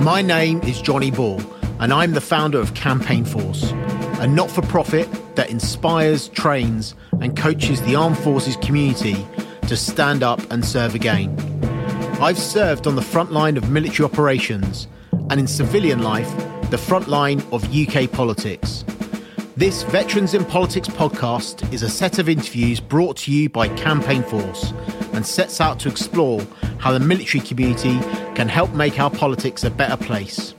My name is Johnny Ball, and I'm the founder of Campaign Force, a not for profit that inspires, trains, and coaches the armed forces community to stand up and serve again. I've served on the front line of military operations and in civilian life, the front line of UK politics. This Veterans in Politics podcast is a set of interviews brought to you by Campaign Force and sets out to explore how the military community can help make our politics a better place.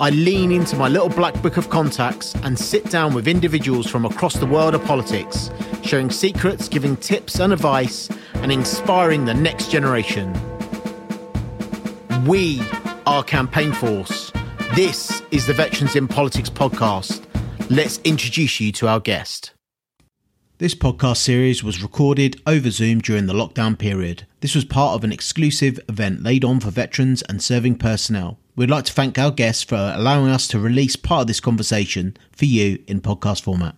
I lean into my little black book of contacts and sit down with individuals from across the world of politics, sharing secrets, giving tips and advice, and inspiring the next generation. We are Campaign Force. This is the Veterans in Politics podcast. Let's introduce you to our guest. This podcast series was recorded over Zoom during the lockdown period. This was part of an exclusive event laid on for veterans and serving personnel. We'd like to thank our guests for allowing us to release part of this conversation for you in podcast format.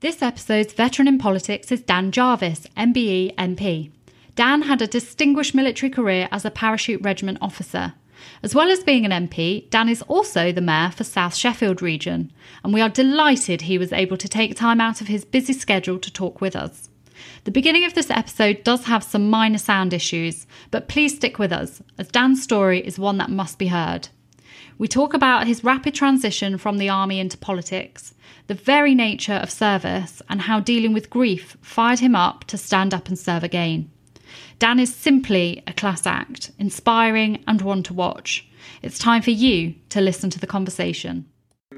This episode's veteran in politics is Dan Jarvis, MBE MP. Dan had a distinguished military career as a parachute regiment officer. As well as being an MP, Dan is also the Mayor for South Sheffield region, and we are delighted he was able to take time out of his busy schedule to talk with us. The beginning of this episode does have some minor sound issues, but please stick with us, as Dan's story is one that must be heard. We talk about his rapid transition from the army into politics, the very nature of service, and how dealing with grief fired him up to stand up and serve again. Dan is simply a class act, inspiring and one to watch. It's time for you to listen to the conversation.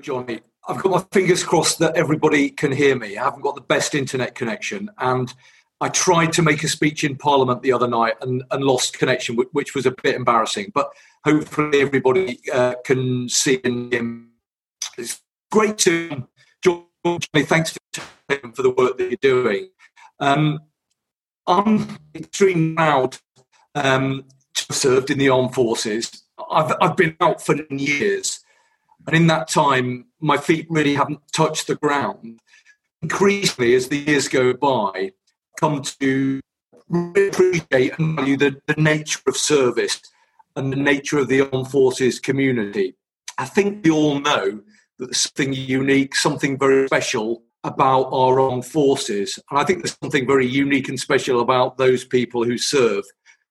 Johnny, I've got my fingers crossed that everybody can hear me. I haven't got the best internet connection. And I tried to make a speech in Parliament the other night and, and lost connection, which was a bit embarrassing. But hopefully everybody uh, can see and It's great to Johnny. Thanks for the work that you're doing. Um, I'm extremely proud um, to have served in the armed forces. I've, I've been out for years, and in that time, my feet really haven't touched the ground. Increasingly, as the years go by, come to appreciate and value the, the nature of service and the nature of the armed forces community. I think we all know that there's something unique, something very special about our armed forces. And I think there's something very unique and special about those people who serve,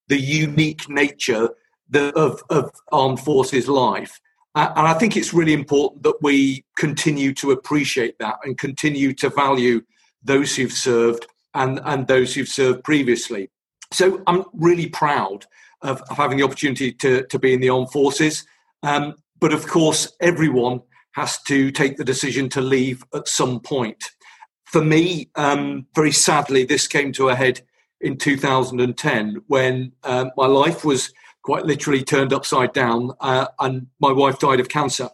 the unique nature of, of armed forces life. and I think it's really important that we continue to appreciate that and continue to value those who've served and, and those who've served previously. So I'm really proud of, of having the opportunity to, to be in the armed forces. Um, but of course, everyone has to take the decision to leave at some point. For me, um, very sadly, this came to a head in 2010 when um, my life was quite literally turned upside down uh, and my wife died of cancer.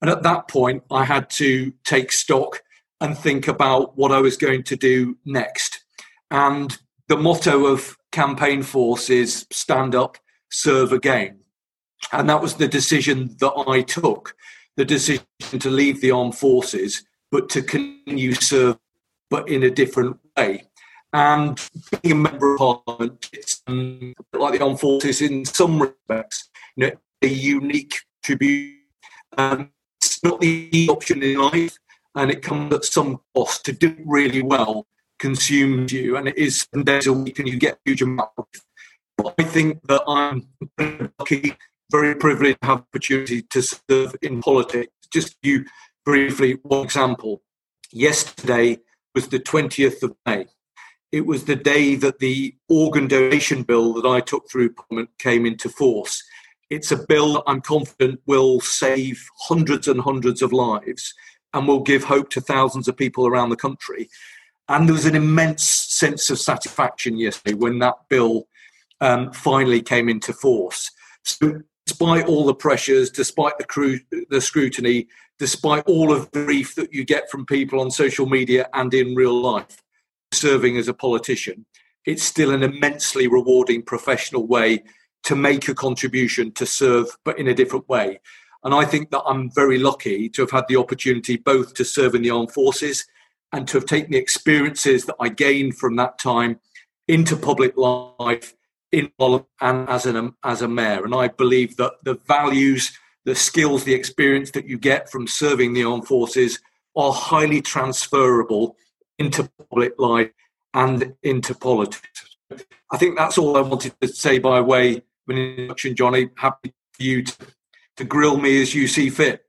And at that point, I had to take stock and think about what I was going to do next. And the motto of Campaign Force is stand up, serve again. And that was the decision that I took the decision to leave the armed forces, but to continue serve, but in a different way. And being a member of parliament, it's um, like the armed forces in some respects, you know, a unique tribute. Um, it's not the option in life, and it comes at some cost. To do really well consumes you, and it is seven days a week, and you get a huge amount. Of but I think that I'm lucky very privileged to have the opportunity to serve in politics. Just you briefly one example. Yesterday was the 20th of May. It was the day that the organ donation bill that I took through Parliament came into force. It's a bill that I'm confident will save hundreds and hundreds of lives and will give hope to thousands of people around the country. And there was an immense sense of satisfaction yesterday when that bill um, finally came into force. So despite all the pressures, despite the, the scrutiny, despite all of the grief that you get from people on social media and in real life, serving as a politician, it's still an immensely rewarding professional way to make a contribution to serve, but in a different way. And I think that I'm very lucky to have had the opportunity both to serve in the armed forces and to have taken the experiences that I gained from that time into public life in and as an as a mayor, and I believe that the values, the skills, the experience that you get from serving the armed forces are highly transferable into public life and into politics. I think that's all I wanted to say by way of an introduction, Johnny. Happy for you to, to grill me as you see fit.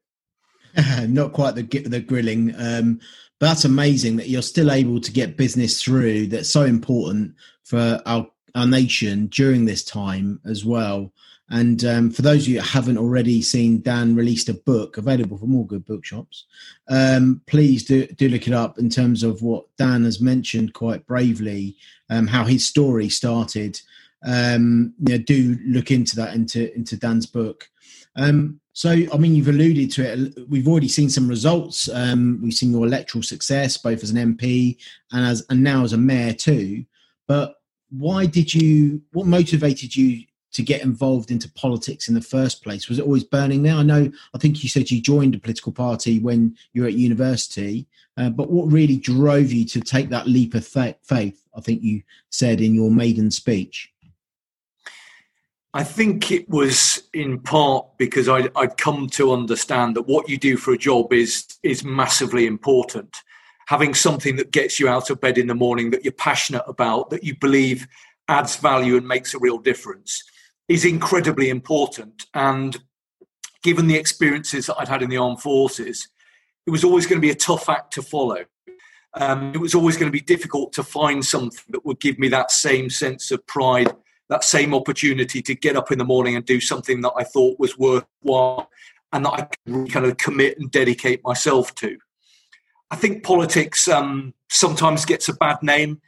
Not quite the the grilling, um, but that's amazing that you're still able to get business through. That's so important for our our nation during this time as well. And um, for those of you that haven't already seen, Dan released a book available from all good bookshops. Um, please do do look it up in terms of what Dan has mentioned quite bravely, um, how his story started. Um, you know, do look into that into into Dan's book. Um, so, I mean, you've alluded to it. We've already seen some results. Um, we've seen your electoral success, both as an MP and as and now as a mayor too. But why did you? What motivated you to get involved into politics in the first place? Was it always burning there? I know. I think you said you joined a political party when you were at university. Uh, but what really drove you to take that leap of faith? I think you said in your maiden speech. I think it was in part because I'd, I'd, come to understand that what you do for a job is is massively important. Having something that gets you out of bed in the morning that you're passionate about, that you believe adds value and makes a real difference, is incredibly important. And given the experiences that I'd had in the armed forces, it was always going to be a tough act to follow. Um, it was always going to be difficult to find something that would give me that same sense of pride that same opportunity to get up in the morning and do something that I thought was worthwhile and that I could kind of commit and dedicate myself to. I think politics um, sometimes gets a bad name,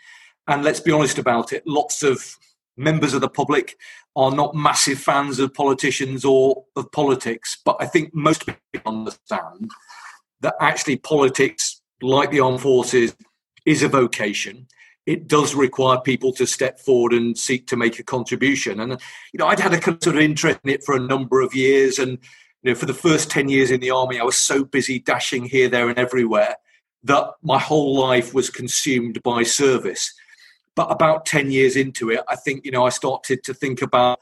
and let's be honest about it. Lots of members of the public are not massive fans of politicians or of politics, but I think most people understand that actually politics, like the armed forces, is a vocation it does require people to step forward and seek to make a contribution. And you know, I'd had a sort of interest in it for a number of years, and you know, for the first ten years in the army, I was so busy dashing here, there, and everywhere that my whole life was consumed by service. But about ten years into it, I think you know I started to think about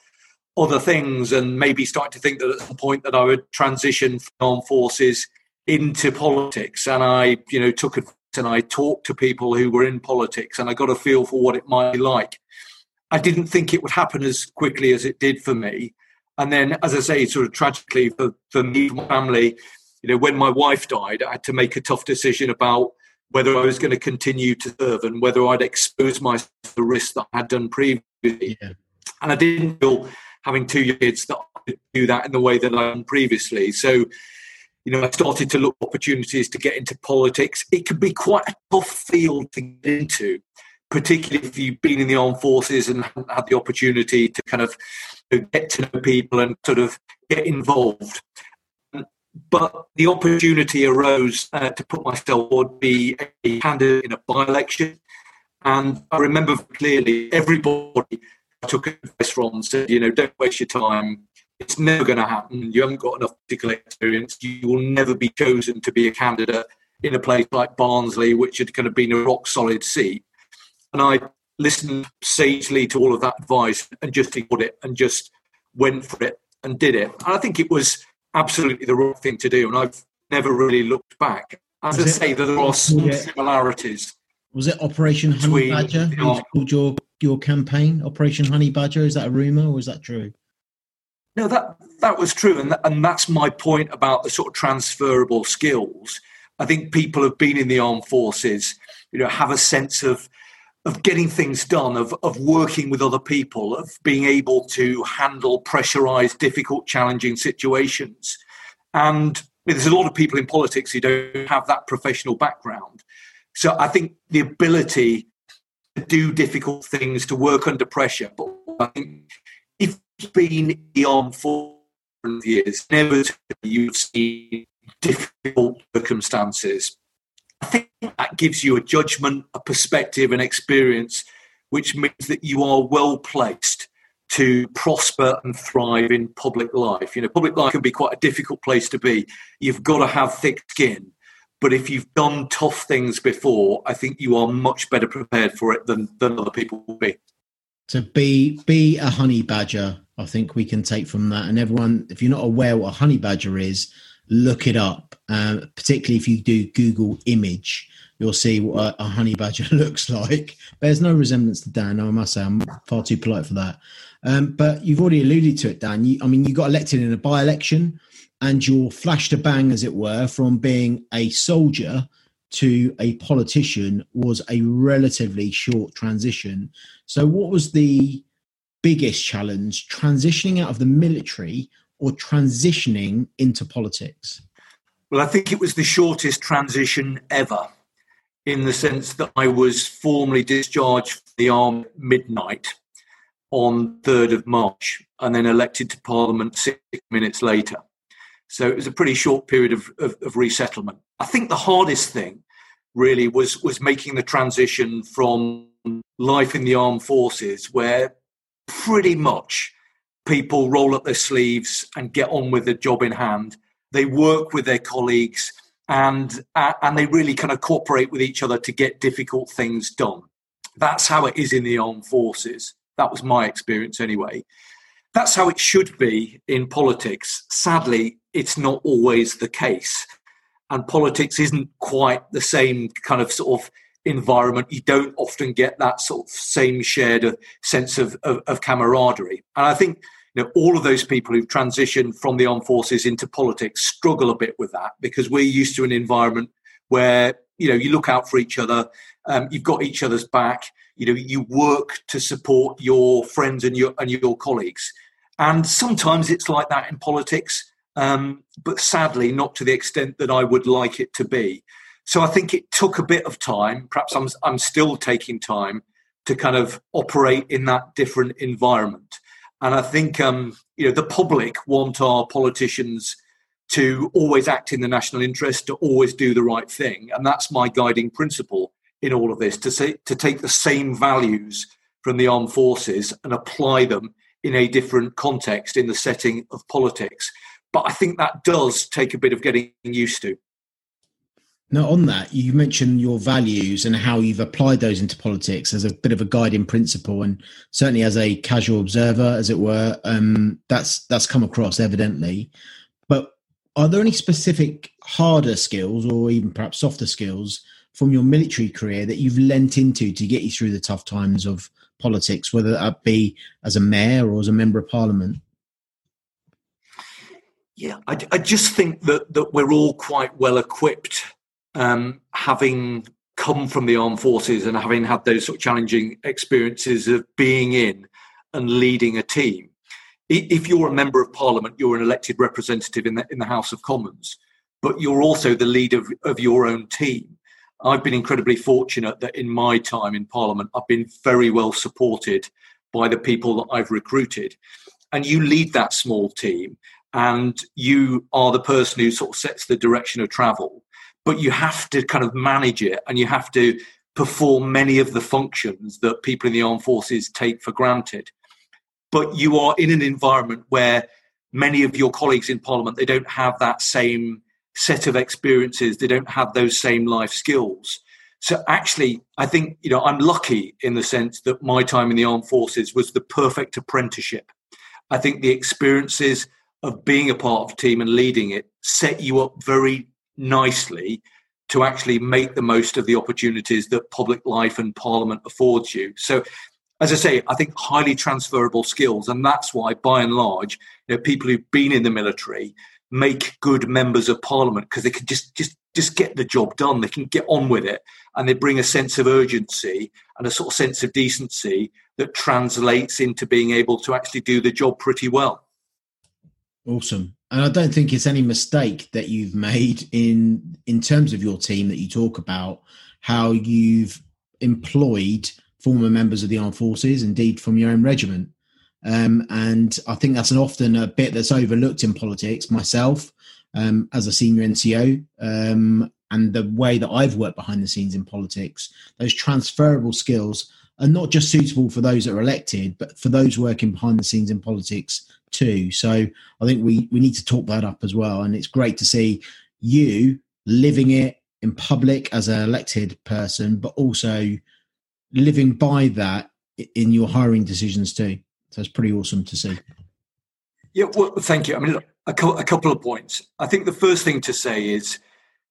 other things, and maybe start to think that at some point that I would transition from armed forces into politics, and I you know took and I talked to people who were in politics and I got a feel for what it might be like. I didn't think it would happen as quickly as it did for me. And then, as I say, sort of tragically for, for me, for my family, you know, when my wife died, I had to make a tough decision about whether I was going to continue to serve and whether I'd expose myself to the risk that I had done previously. Yeah. And I didn't feel having two kids that I could do that in the way that I done previously. So you know, I started to look opportunities to get into politics. It can be quite a tough field to get into, particularly if you've been in the armed forces and had the opportunity to kind of get to know people and sort of get involved. But the opportunity arose uh, to put myself would be a candidate in a by-election, and I remember clearly everybody I took advice from said, you know, don't waste your time it's never going to happen. You haven't got enough political experience. You will never be chosen to be a candidate in a place like Barnsley, which had kind of been a rock solid seat. And I listened sagely to all of that advice and just ignored it and just went for it and did it. And I think it was absolutely the right thing to do. And I've never really looked back. As was I say, that there are some yeah. similarities. Was it Operation Honey Badger? called your your campaign Operation Honey Badger? Is that a rumor or is that true? No, that that was true, and and that's my point about the sort of transferable skills. I think people have been in the armed forces, you know, have a sense of of getting things done, of of working with other people, of being able to handle pressurized, difficult, challenging situations. And there's a lot of people in politics who don't have that professional background. So I think the ability to do difficult things, to work under pressure, but I think if you've been beyond for years, never you've seen difficult circumstances. I think that gives you a judgment, a perspective, an experience, which means that you are well placed to prosper and thrive in public life. You know, public life can be quite a difficult place to be. You've got to have thick skin. But if you've done tough things before, I think you are much better prepared for it than, than other people will be. So be be a honey badger. I think we can take from that. And everyone, if you're not aware what a honey badger is, look it up. Um, particularly if you do Google image, you'll see what a, a, honey badger looks like. Bears no resemblance to Dan. I must say, I'm far too polite for that. Um, but you've already alluded to it, Dan. You, I mean, you got elected in a by-election, and your flash to bang, as it were, from being a soldier to a politician was a relatively short transition. So, what was the biggest challenge transitioning out of the military or transitioning into politics? Well, I think it was the shortest transition ever in the sense that I was formally discharged from the army midnight on 3rd of March and then elected to Parliament six minutes later. So it was a pretty short period of, of, of resettlement. I think the hardest thing really was was making the transition from life in the armed forces where pretty much people roll up their sleeves and get on with the job in hand. They work with their colleagues and uh, and they really kind of cooperate with each other to get difficult things done. That's how it is in the armed forces. That was my experience anyway. That's how it should be in politics. Sadly, it's not always the case. And politics isn't quite the same kind of sort of environment, you don't often get that sort of same shared sense of, of, of camaraderie. And I think you know, all of those people who've transitioned from the armed forces into politics struggle a bit with that because we're used to an environment where you know you look out for each other, um, you've got each other's back, you know, you work to support your friends and your and your colleagues, and sometimes it's like that in politics, um, but sadly not to the extent that I would like it to be. So I think it took a bit of time. Perhaps I'm I'm still taking time to kind of operate in that different environment. And I think um, you know the public want our politicians to always act in the national interest, to always do the right thing, and that's my guiding principle in all of this. To say to take the same values from the armed forces and apply them in a different context in the setting of politics. But I think that does take a bit of getting used to. Now, on that, you mentioned your values and how you've applied those into politics as a bit of a guiding principle, and certainly as a casual observer, as it were, um, that's that's come across evidently. But are there any specific harder skills, or even perhaps softer skills, from your military career that you've lent into to get you through the tough times of politics, whether that be as a mayor or as a member of parliament? Yeah, I, I just think that that we're all quite well equipped um, having come from the armed forces and having had those sort of challenging experiences of being in and leading a team. If you're a member of parliament, you're an elected representative in the, in the House of Commons, but you're also the leader of, of your own team. I've been incredibly fortunate that in my time in parliament, I've been very well supported by the people that I've recruited. And you lead that small team, and you are the person who sort of sets the direction of travel but you have to kind of manage it and you have to perform many of the functions that people in the armed forces take for granted. But you are in an environment where many of your colleagues in Parliament they don't have that same set of experiences, they don't have those same life skills. So actually, I think you know I'm lucky in the sense that my time in the armed forces was the perfect apprenticeship. I think the experiences of being a part of a team and leading it set you up very nicely to actually make the most of the opportunities that public life and parliament affords you. So, as I say, I think highly transferable skills, and that's why, by and large, you know, people who've been in the military make good members of parliament because they can just just just get the job done. They can get on with it, and they bring a sense of urgency and a sort of sense of decency that translates into being able to actually do the job pretty well. Awesome and I don't think it's any mistake that you've made in in terms of your team that you talk about how you've employed former members of the armed forces, indeed from your own regiment. Um, and I think that's an often a bit that's overlooked in politics. Myself, um, as a senior NCO, um, and the way that I've worked behind the scenes in politics, those transferable skills are not just suitable for those that are elected, but for those working behind the scenes in politics too. So I think we we need to talk that up as well. And it's great to see you living it in public as an elected person, but also living by that in your hiring decisions too. So it's pretty awesome to see. Yeah, well, thank you. I mean, a, a couple of points. I think the first thing to say is,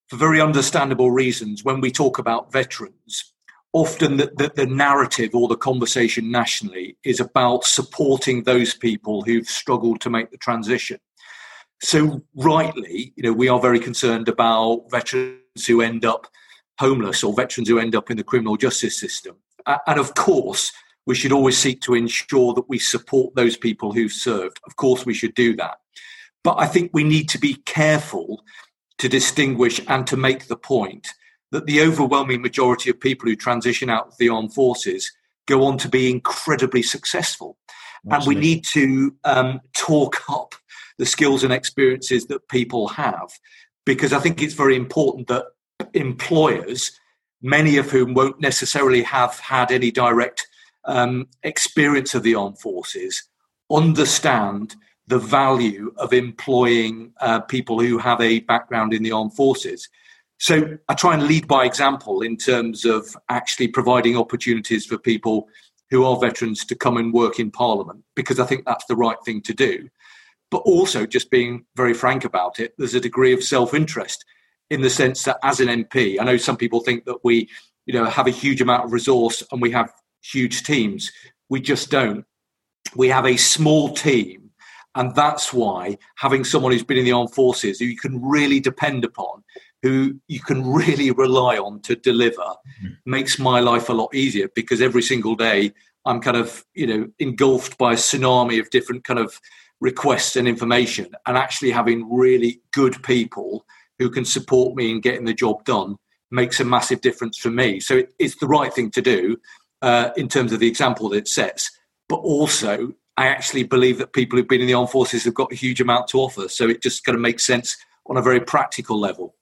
for very understandable reasons, when we talk about veterans, often the, the, the, narrative or the conversation nationally is about supporting those people who've struggled to make the transition. So, rightly, you know, we are very concerned about veterans who end up homeless or veterans who end up in the criminal justice system. And of course, we should always seek to ensure that we support those people who've served. Of course, we should do that. But I think we need to be careful to distinguish and to make the point that the overwhelming majority of people who transition out of the armed forces go on to be incredibly successful. Absolutely. And we need to um, talk up the skills and experiences that people have because I think it's very important that employers, many of whom won't necessarily have had any direct um, experience of the armed forces, understand the value of employing uh, people who have a background in the armed forces. So I try and lead by example in terms of actually providing opportunities for people who are veterans to come and work in Parliament, because I think that's the right thing to do. But also, just being very frank about it, there's a degree of self interest in the sense that as an MP, I know some people think that we, you know, have a huge amount of resource and we have huge teams. We just don't. We have a small team, and that's why having someone who's been in the armed forces who you can really depend upon, who you can really rely on to deliver, mm-hmm. makes my life a lot easier because every single day I'm kind of, you know, engulfed by a tsunami of different kind of requests and information, and actually having really good people who can support me in getting the job done makes a massive difference for me. So it, it's the right thing to do uh, in terms of the example that it sets. But also, I actually believe that people who've been in the armed forces have got a huge amount to offer. So it just kind of makes sense on a very practical level.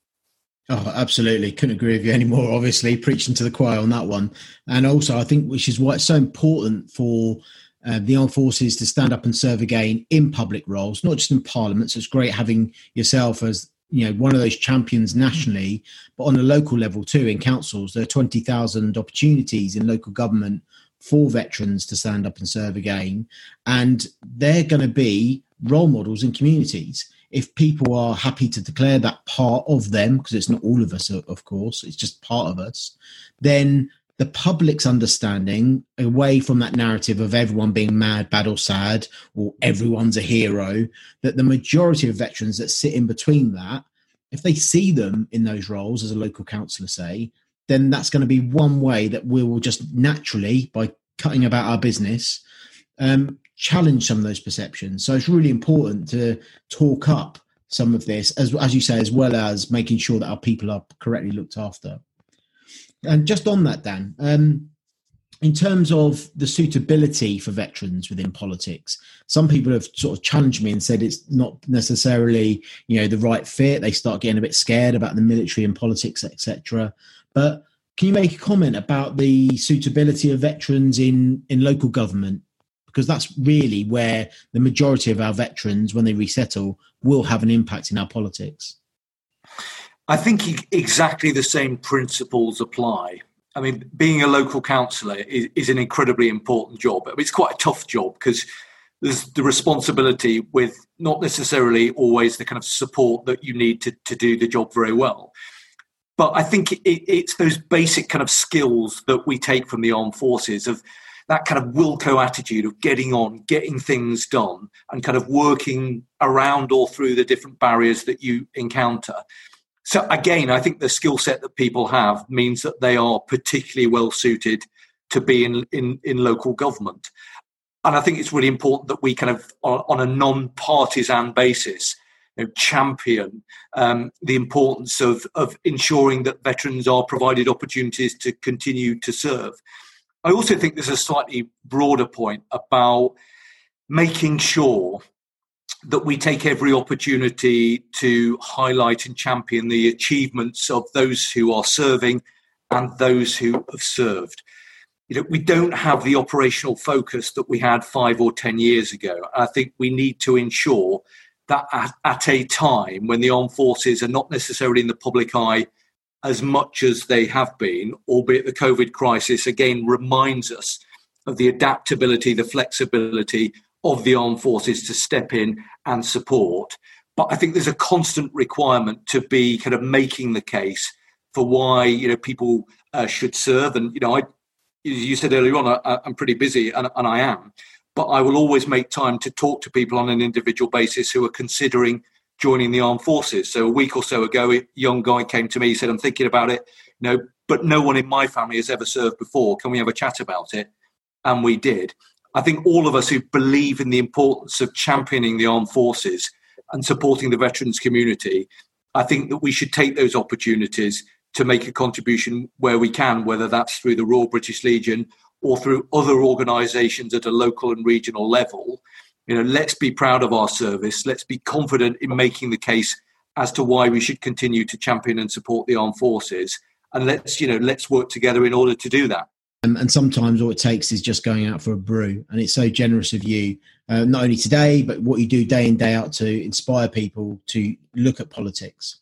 Oh, absolutely. Couldn't agree with you anymore, obviously, preaching to the choir on that one. And also, I think, which is why it's so important for uh, the armed forces to stand up and serve again in public roles, not just in parliament. So it's great having yourself as you know one of those champions nationally, but on a local level too in councils. There are twenty thousand opportunities in local government for veterans to stand up and serve again, and they're going to be role models in communities. If people are happy to declare that part of them, because it's not all of us, of course, it's just part of us, then the public's understanding away from that narrative of everyone being mad, bad, or sad, or everyone's a hero, that the majority of veterans that sit in between that, if they see them in those roles as a local councillor, say, then that's going to be one way that we will just naturally, by cutting about our business, um, challenge some of those perceptions. So it's really important to talk up some of this, as as you say, as well as making sure that our people are correctly looked after. And just on that, Dan, um, in terms of the suitability for veterans within politics, some people have sort of challenged me and said it's not necessarily, you know, the right fit. They start getting a bit scared about the military and politics, etc. But can you make a comment about the suitability of veterans in in local government? Because that's really where the majority of our veterans, when they resettle, will have an impact in our politics. I think exactly the same principles apply. I mean, being a local councillor is, is an incredibly important job. I mean, it's quite a tough job because there's the responsibility with not necessarily always the kind of support that you need to, to do the job very well. But I think it, it's those basic kind of skills that we take from the armed forces of that kind of Wilco attitude of getting on, getting things done, and kind of working around or through the different barriers that you encounter. So again, I think the skill set that people have means that they are particularly well suited to be in, in, in local government. And I think it's really important that we kind of, on a non-partisan basis, you know, champion um, the importance of, of ensuring that veterans are provided opportunities to continue to serve. I also think there's a slightly broader point about making sure that we take every opportunity to highlight and champion the achievements of those who are serving and those who have served. You know, we don't have the operational focus that we had five or ten years ago. I think we need to ensure that at, at a time when the armed forces are not necessarily in the public eye as much as they have been, albeit the COVID crisis again reminds us of the adaptability, the flexibility of the armed forces to step in and support. But I think there's a constant requirement to be kind of making the case for why you know people uh, should serve. And you know, I, you said earlier on, I, am pretty busy, and, and I am. But I will always make time to talk to people on an individual basis who are considering joining the armed forces. So a week or so ago, a young guy came to me, he said, "I'm thinking about it." You know, but no one in my family has ever served before. Can we have a chat about it? And we did. I think all of us who believe in the importance of championing the armed forces and supporting the veterans community, I think that we should take those opportunities to make a contribution where we can, whether that's through the Royal British Legion or through other organisations at a local and regional level. You know, let's be proud of our service. Let's be confident in making the case as to why we should continue to champion and support the armed forces. And let's, you know, let's work together in order to do that. Um, and sometimes all it takes is just going out for a brew. And it's so generous of you, uh, not only today, but what you do day in, day out to inspire people to look at politics.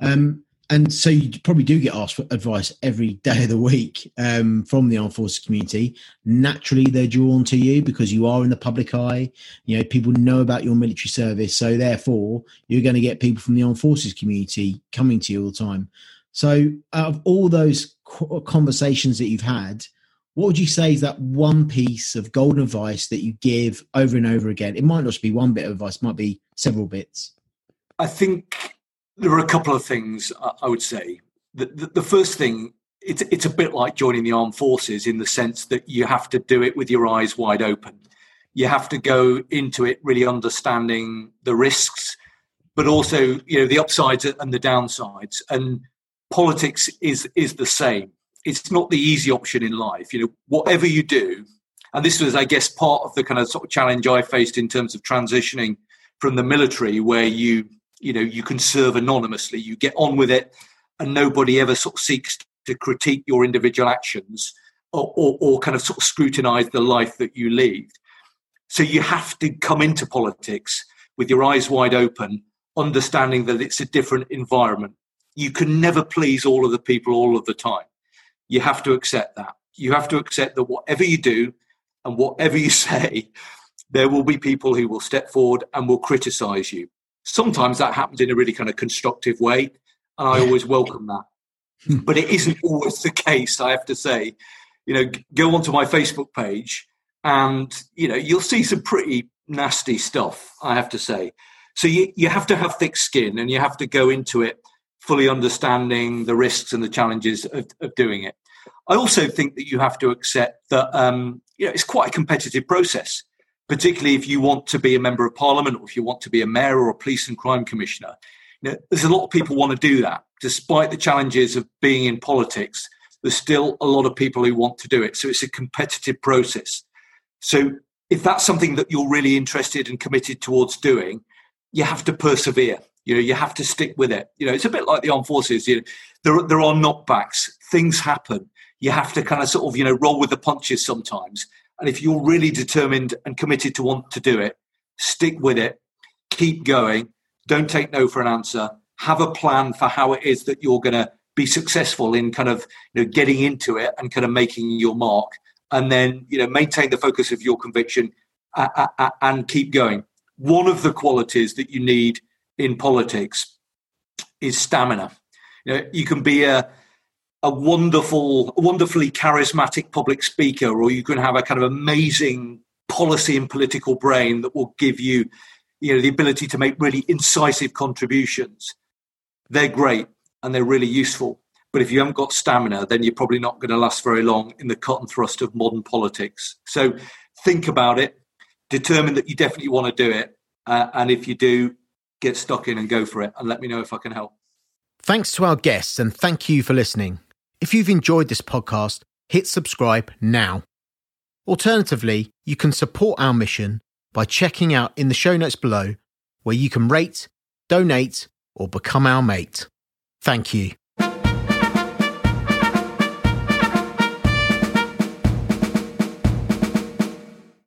Um, and so you probably do get asked for advice every day of the week um, from the armed forces community. Naturally, they're drawn to you because you are in the public eye. You know, people know about your military service, so therefore you're going to get people from the armed forces community coming to you all the time. So, out of all those conversations that you've had, what would you say is that one piece of golden advice that you give over and over again? It might not just be one bit of advice, might be several bits. I think there are a couple of things I would say. The, the, the, first thing, it's, it's a bit like joining the armed forces in the sense that you have to do it with your eyes wide open. You have to go into it really understanding the risks, but also you know the upsides and the downsides. And politics is is the same it's not the easy option in life. You know, whatever you do, and this was, I guess, part of the kind of sort of challenge I faced in terms of transitioning from the military, where you, you know, you can serve anonymously, you get on with it, and nobody ever sort of seeks to critique your individual actions or, or, or kind of sort of scrutinize the life that you lead. So you have to come into politics with your eyes wide open, understanding that it's a different environment. You can never please all of the people all of the time you have to accept that. You have to accept that whatever you do and whatever you say, there will be people who will step forward and will criticize you. Sometimes that happens in a really kind of constructive way, and I always welcome that. Hmm. but it isn't always the case, I have to say. You know, go onto my Facebook page and, you know, you'll see some pretty nasty stuff, I have to say. So you, you have to have thick skin and you have to go into it fully understanding the risks and the challenges of, of doing it. I also think that you have to accept that um, you know, it's quite a competitive process, particularly if you want to be a member of parliament or if you want to be a mayor or a police and crime commissioner. You know, there's a lot of people want to do that. Despite the challenges of being in politics, there's still a lot of people who want to do it. So it's a competitive process. So if that's something that you're really interested and committed towards doing, you have to persevere. You know, you have to stick with it. You know, it's a bit like the armed forces. You know, there there are knockbacks. Things happen you have to kind of sort of, you know, roll with the punches sometimes. And if you're really determined and committed to want to do it, stick with it, keep going, don't take no for an answer, have a plan for how it is that you're going to be successful in kind of you know, getting into it and kind of making your mark. And then, you know, maintain the focus of your conviction and keep going. One of the qualities that you need in politics is stamina. You know, you can be a a wonderful, wonderfully charismatic public speaker, or you can have a kind of amazing policy and political brain that will give you, you know, the ability to make really incisive contributions. They're great and they're really useful. But if you haven't got stamina, then you're probably not going to last very long in the cut and thrust of modern politics. So think about it, determine that you definitely want to do it. Uh, and if you do, get stuck in and go for it. And let me know if I can help. Thanks to our guests and thank you for listening. If you've enjoyed this podcast, hit subscribe now. Alternatively, you can support our mission by checking out in the show notes below where you can rate, donate, or become our mate. Thank you.